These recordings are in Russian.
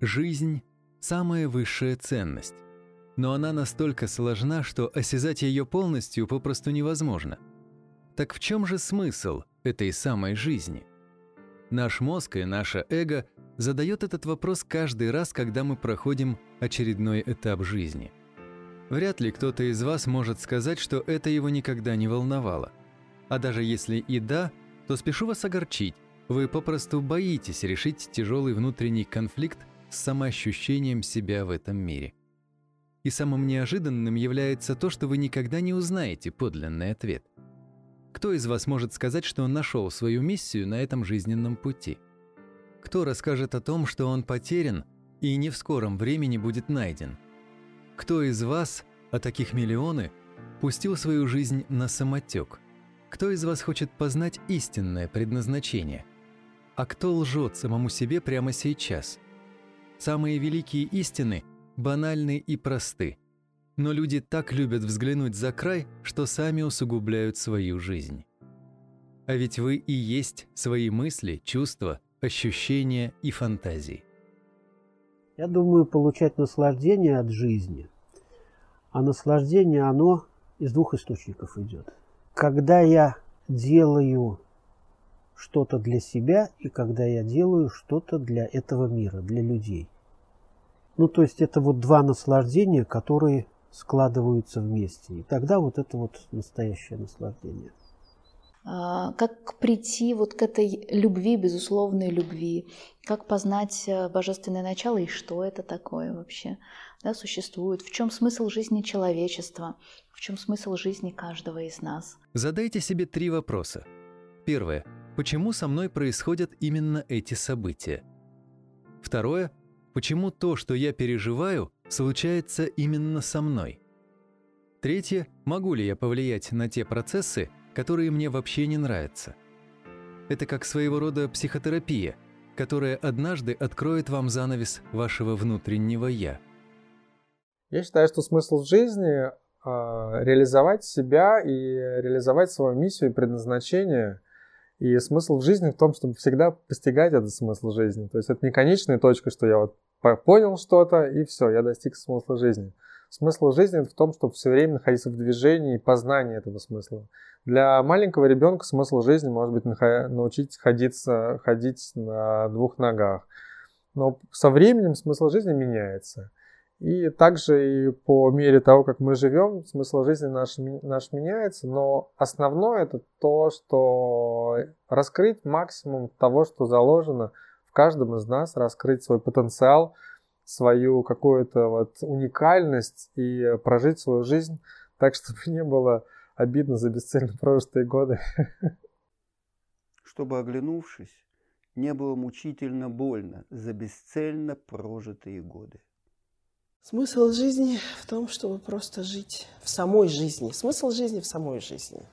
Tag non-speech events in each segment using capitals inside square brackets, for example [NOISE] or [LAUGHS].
Жизнь – самая высшая ценность. Но она настолько сложна, что осязать ее полностью попросту невозможно. Так в чем же смысл этой самой жизни? Наш мозг и наше эго задает этот вопрос каждый раз, когда мы проходим очередной этап жизни. Вряд ли кто-то из вас может сказать, что это его никогда не волновало. А даже если и да, то спешу вас огорчить. Вы попросту боитесь решить тяжелый внутренний конфликт с самоощущением себя в этом мире. И самым неожиданным является то, что вы никогда не узнаете подлинный ответ. Кто из вас может сказать, что он нашел свою миссию на этом жизненном пути? Кто расскажет о том, что он потерян и не в скором времени будет найден? Кто из вас, а таких миллионы, пустил свою жизнь на самотек? Кто из вас хочет познать истинное предназначение? А кто лжет самому себе прямо сейчас? Самые великие истины банальны и просты. Но люди так любят взглянуть за край, что сами усугубляют свою жизнь. А ведь вы и есть свои мысли, чувства, ощущения и фантазии. Я думаю, получать наслаждение от жизни. А наслаждение, оно из двух источников идет. Когда я делаю что-то для себя и когда я делаю что-то для этого мира, для людей. Ну, то есть это вот два наслаждения, которые складываются вместе. И тогда вот это вот настоящее наслаждение. А, как прийти вот к этой любви, безусловной любви? Как познать э, божественное начало и что это такое вообще да, существует? В чем смысл жизни человечества? В чем смысл жизни каждого из нас? Задайте себе три вопроса. Первое. Почему со мной происходят именно эти события? Второе. Почему то, что я переживаю, случается именно со мной? Третье. Могу ли я повлиять на те процессы, которые мне вообще не нравятся? Это как своего рода психотерапия, которая однажды откроет вам занавес вашего внутреннего «я». Я считаю, что смысл жизни э, реализовать себя и реализовать свою миссию и предназначение – и смысл в жизни в том, чтобы всегда постигать этот смысл жизни. То есть это не конечная точка, что я вот понял что-то, и все, я достиг смысла жизни. Смысл жизни в том, чтобы все время находиться в движении и познании этого смысла. Для маленького ребенка смысл жизни может быть научить ходиться, ходить на двух ногах. Но со временем смысл жизни меняется. И также и по мере того, как мы живем, смысл жизни наш, наш меняется, но основное это то, что раскрыть максимум того, что заложено каждом из нас, раскрыть свой потенциал, свою какую-то вот уникальность и прожить свою жизнь так, [LAUGHS] чтобы не было обидно за бесцельно прожитые годы. Чтобы, оглянувшись, не было мучительно больно за бесцельно прожитые годы. Смысл жизни в том, чтобы просто жить в самой жизни. Смысл жизни в самой жизни.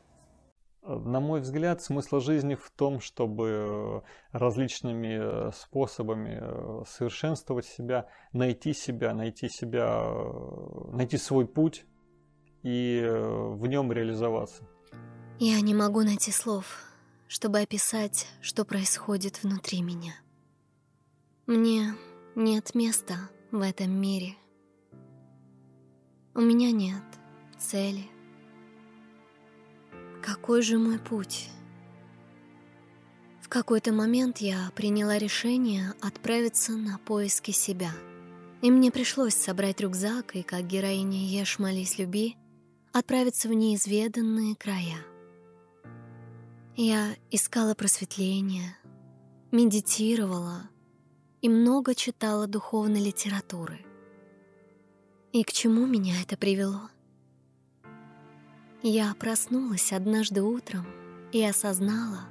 На мой взгляд, смысл жизни в том, чтобы э, различными э, способами э, совершенствовать себя, найти себя, найти себя, найти свой путь и в нем реализоваться. Я не могу найти слов, чтобы описать, что происходит внутри меня. Мне нет места в этом мире. У меня нет цели. Какой же мой путь? В какой-то момент я приняла решение отправиться на поиски себя. И мне пришлось собрать рюкзак и, как героиня «Ешь, молись, люби», отправиться в неизведанные края. Я искала просветления, медитировала и много читала духовной литературы — и к чему меня это привело? Я проснулась однажды утром и осознала,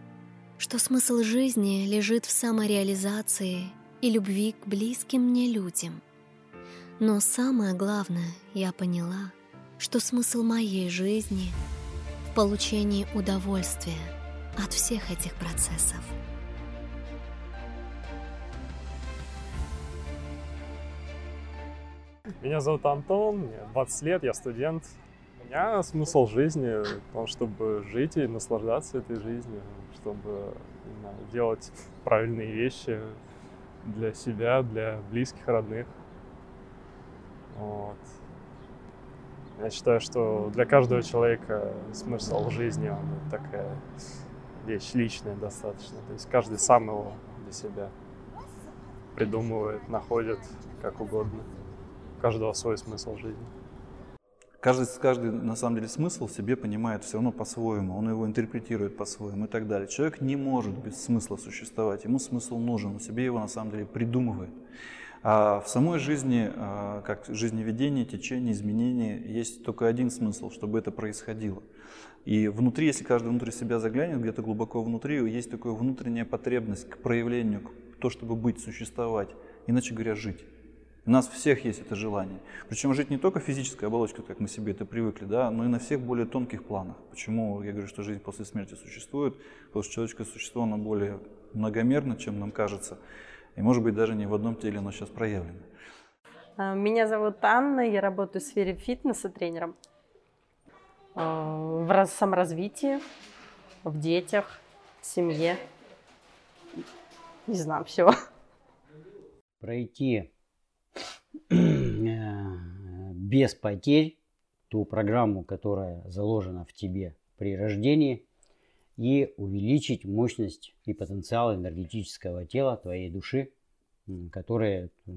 что смысл жизни лежит в самореализации и любви к близким мне людям. Но самое главное, я поняла, что смысл моей жизни в получении удовольствия от всех этих процессов. Меня зовут Антон, мне 20 лет, я студент. Меня смысл жизни в том, чтобы жить и наслаждаться этой жизнью, чтобы знаю, делать правильные вещи, для себя, для близких, родных. Вот. Я считаю, что для каждого человека смысл жизни, он такая вещь личная достаточно. То есть каждый сам его для себя придумывает, находит как угодно. У каждого свой смысл жизни. Каждый, каждый, на самом деле, смысл себе понимает все равно по-своему, он его интерпретирует по-своему и так далее. Человек не может без смысла существовать, ему смысл нужен, он себе его на самом деле придумывает. А в самой жизни, а, как жизневедение, течение, изменение, есть только один смысл, чтобы это происходило. И внутри, если каждый внутри себя заглянет, где-то глубоко внутри, есть такая внутренняя потребность к проявлению, к то, чтобы быть, существовать, иначе говоря, жить. У нас всех есть это желание. Причем жить не только физической оболочкой, как мы себе это привыкли, да, но и на всех более тонких планах. Почему я говорю, что жизнь после смерти существует? Потому что человеческое существо, оно более многомерно, чем нам кажется. И может быть даже не в одном теле оно сейчас проявлено. А, меня зовут Анна, я работаю в сфере фитнеса тренером. А, в саморазвитии, в детях, в семье. Не знаю, все. Пройти без потерь ту программу, которая заложена в тебе при рождении, и увеличить мощность и потенциал энергетического тела твоей души, которая э,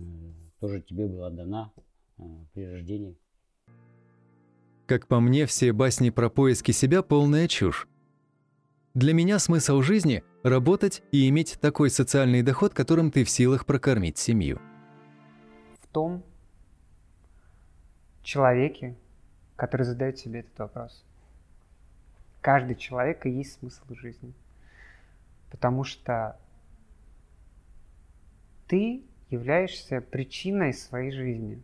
тоже тебе была дана э, при рождении. Как по мне, все басни про поиски себя – полная чушь. Для меня смысл жизни – работать и иметь такой социальный доход, которым ты в силах прокормить семью – том человеке, который задает себе этот вопрос. Каждый человек и есть смысл жизни. Потому что ты являешься причиной своей жизни.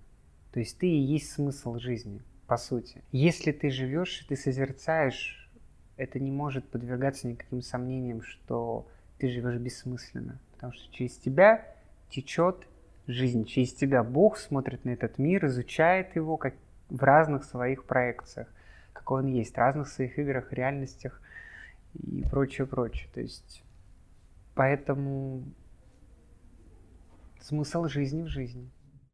То есть ты и есть смысл жизни, по сути. Если ты живешь и ты созерцаешь, это не может подвергаться никаким сомнениям, что ты живешь бессмысленно. Потому что через тебя течет жизнь через тебя. Бог смотрит на этот мир, изучает его как в разных своих проекциях, какой он есть, в разных своих играх, реальностях и прочее, прочее. То есть поэтому смысл жизни в жизни.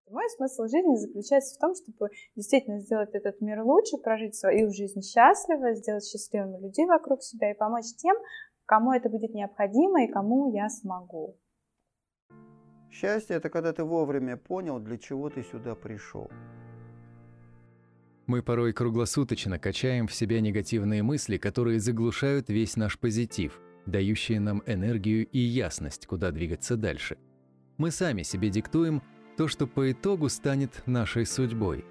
Мой смысл жизни заключается в том, чтобы действительно сделать этот мир лучше, прожить свою жизнь счастливо, сделать счастливыми людей вокруг себя и помочь тем, кому это будет необходимо и кому я смогу. Счастье – это когда ты вовремя понял, для чего ты сюда пришел. Мы порой круглосуточно качаем в себя негативные мысли, которые заглушают весь наш позитив, дающие нам энергию и ясность, куда двигаться дальше. Мы сами себе диктуем то, что по итогу станет нашей судьбой.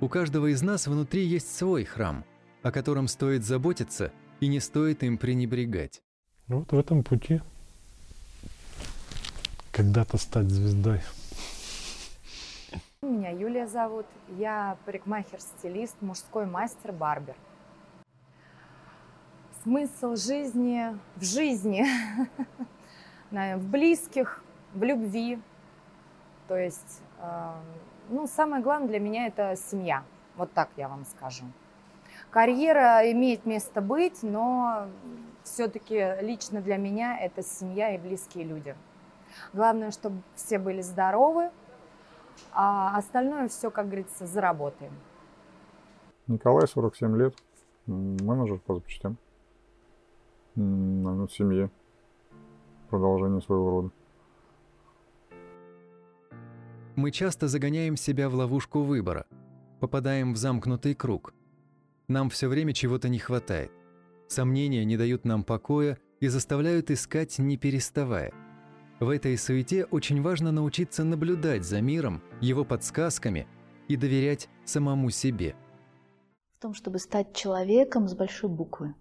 У каждого из нас внутри есть свой храм, о котором стоит заботиться и не стоит им пренебрегать. Вот в этом пути когда-то стать звездой? Меня Юлия зовут. Я парикмахер-стилист, мужской мастер-барбер. Смысл жизни в жизни, [LAUGHS] в близких, в любви. То есть, э, ну, самое главное для меня это семья. Вот так я вам скажу. Карьера имеет место быть, но все-таки лично для меня это семья и близкие люди. Главное, чтобы все были здоровы, а остальное все, как говорится, заработаем. Николай, 47 лет, менеджер по запчастям. Ну, в семье. Продолжение своего рода. Мы часто загоняем себя в ловушку выбора, попадаем в замкнутый круг. Нам все время чего-то не хватает. Сомнения не дают нам покоя и заставляют искать, не переставая – в этой суете очень важно научиться наблюдать за миром, его подсказками и доверять самому себе. В том, чтобы стать человеком с большой буквы.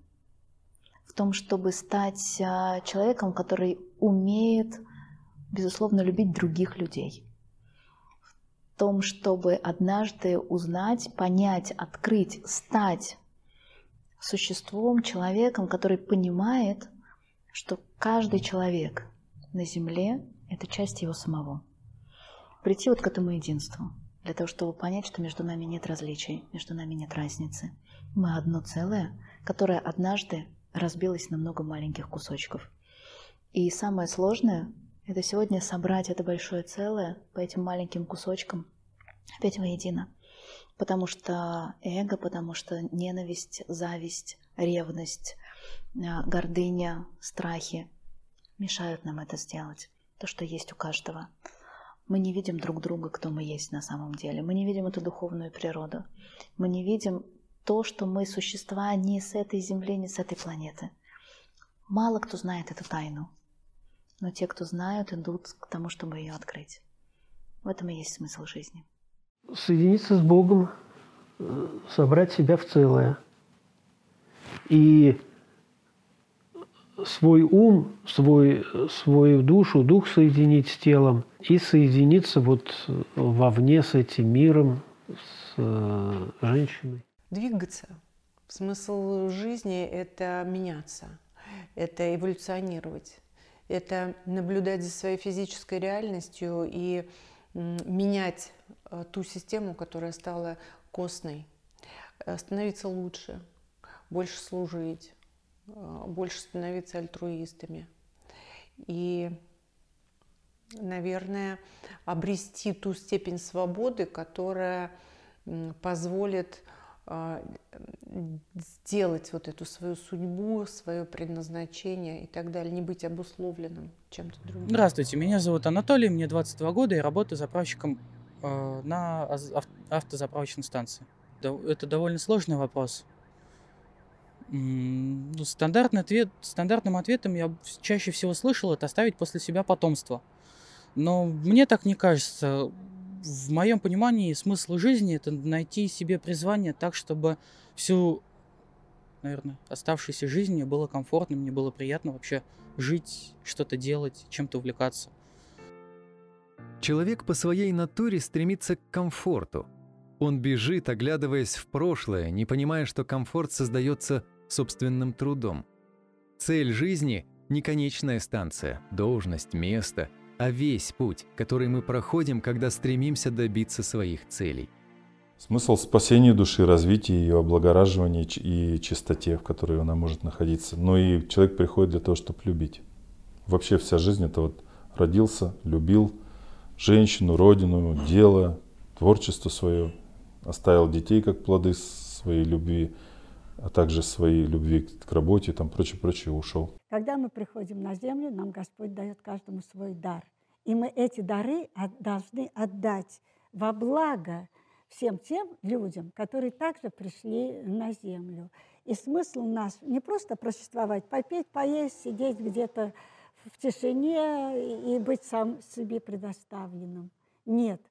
В том, чтобы стать а, человеком, который умеет, безусловно, любить других людей. В том, чтобы однажды узнать, понять, открыть, стать существом, человеком, который понимает, что каждый человек на земле – это часть его самого. Прийти вот к этому единству, для того, чтобы понять, что между нами нет различий, между нами нет разницы. Мы одно целое, которое однажды разбилось на много маленьких кусочков. И самое сложное – Это сегодня собрать это большое целое по этим маленьким кусочкам опять воедино. Потому что эго, потому что ненависть, зависть, ревность, а, гордыня, страхи мешают нам это сделать. То, что есть у каждого. Мы не видим друг друга, кто мы есть на самом деле. Мы не видим эту духовную природу. Мы не видим то, что мы существа не с этой земли, не с этой планеты. Мало кто знает эту тайну. Но те, кто знают, идут к тому, чтобы ее открыть. В этом и есть смысл жизни. Соединиться с Богом, э, собрать себя в целое. И свой ум, свой, свою душу, дух соединить с телом и соединиться вот вовне с этим миром, с э, женщиной. Двигаться. Смысл жизни – это меняться, это эволюционировать, это наблюдать за своей физической реальностью и менять э, ту систему, которая стала костной, э, становиться лучше, больше служить, Э, больше становиться альтруистами. И, наверное, обрести ту степень свободы, которая позволит э, сделать вот эту свою судьбу, свое предназначение и так далее, не быть обусловленным чем-то другим. Здравствуйте, меня зовут Анатолий, мне 22 года, и работаю заправщиком э, на автозаправочной станции. Это довольно сложный вопрос, стандартный ответ, стандартным ответом я чаще всего слышал это оставить после себя потомство. Но мне так не кажется. В моем понимании смысл жизни это найти себе призвание так, чтобы всю, наверное, оставшуюся жизнь мне было комфортно, мне было приятно вообще жить, что-то делать, чем-то увлекаться. Человек по своей натуре стремится к комфорту. Он бежит, оглядываясь в прошлое, не понимая, что комфорт создается собственным трудом. Цель жизни – не конечная станция, должность, место, а весь путь, который мы проходим, когда стремимся добиться своих целей. Смысл спасения души, развития ее, облагораживания и чистоте, в которой она может находиться. Но и человек приходит для того, чтобы любить. Вообще вся жизнь это вот родился, любил женщину, родину, дело, творчество свое, оставил детей как плоды своей любви – а также своей любви к работе, там прочее, прочее, ушел. Когда мы приходим на землю, нам Господь дает каждому свой дар. И мы эти дары должны отдать во благо всем тем людям, которые также пришли на землю. И смысл у нас не просто просуществовать, попеть, поесть, сидеть где-то в тишине и быть сам себе предоставленным. Нет.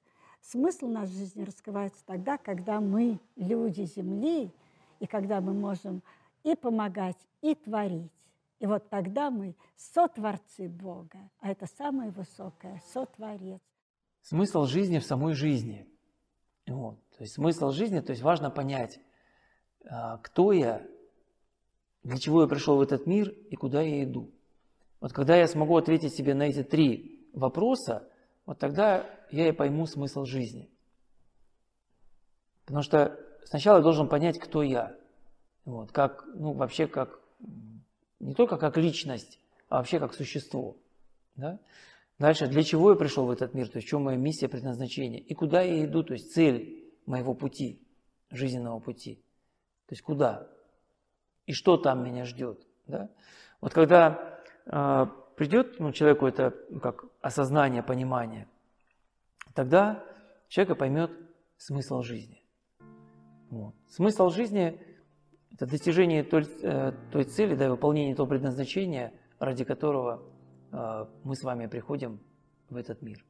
Смысл нашей жизни раскрывается тогда, когда мы, люди Земли, и когда мы можем и помогать, и творить. И вот тогда мы сотворцы Бога, а это самое высокое, сотворец. Смысл жизни в самой жизни. Вот. То есть смысл жизни, то есть важно понять, а, кто я, для чего я пришел в этот мир и куда я иду. Вот когда я смогу ответить себе на эти три вопроса, вот тогда я и пойму смысл жизни. Потому что сначала я должен понять, кто я. Вот, как, ну, вообще как, не только как личность, а вообще как существо. Да? Дальше, для чего я пришел в этот мир, то есть в чем моя миссия, предназначение, и куда я иду, то есть цель моего пути, жизненного пути. То есть куда и что там меня ждет. Да? Вот когда э, придет ну, человеку это как осознание, понимание, тогда человек поймет смысл жизни. Вот. Смысл жизни – это достижение той, э, той цели, да, выполнение того предназначения, ради которого э, мы с вами приходим в этот мир.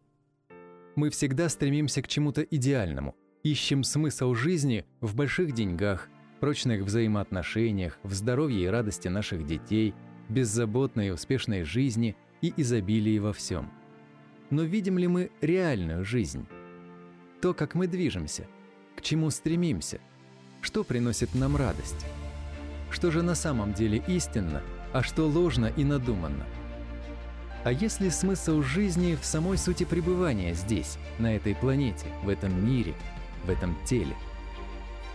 Мы всегда стремимся к чему-то идеальному, ищем смысл жизни в больших деньгах, прочных взаимоотношениях, в здоровье и радости наших детей, беззаботной и успешной жизни и изобилии во всем. Но видим ли мы реальную жизнь? То, как мы движемся – к чему стремимся? Что приносит нам радость? Что же на самом деле истинно, а что ложно и надуманно? А если смысл жизни в самой сути пребывания здесь, на этой планете, в этом мире, в этом теле?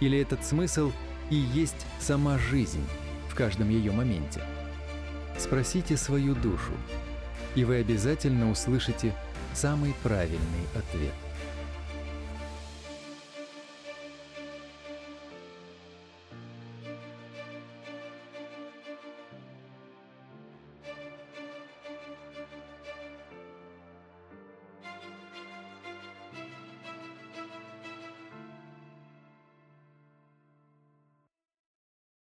Или этот смысл и есть сама жизнь в каждом ее моменте? Спросите свою душу, и вы обязательно услышите самый правильный ответ.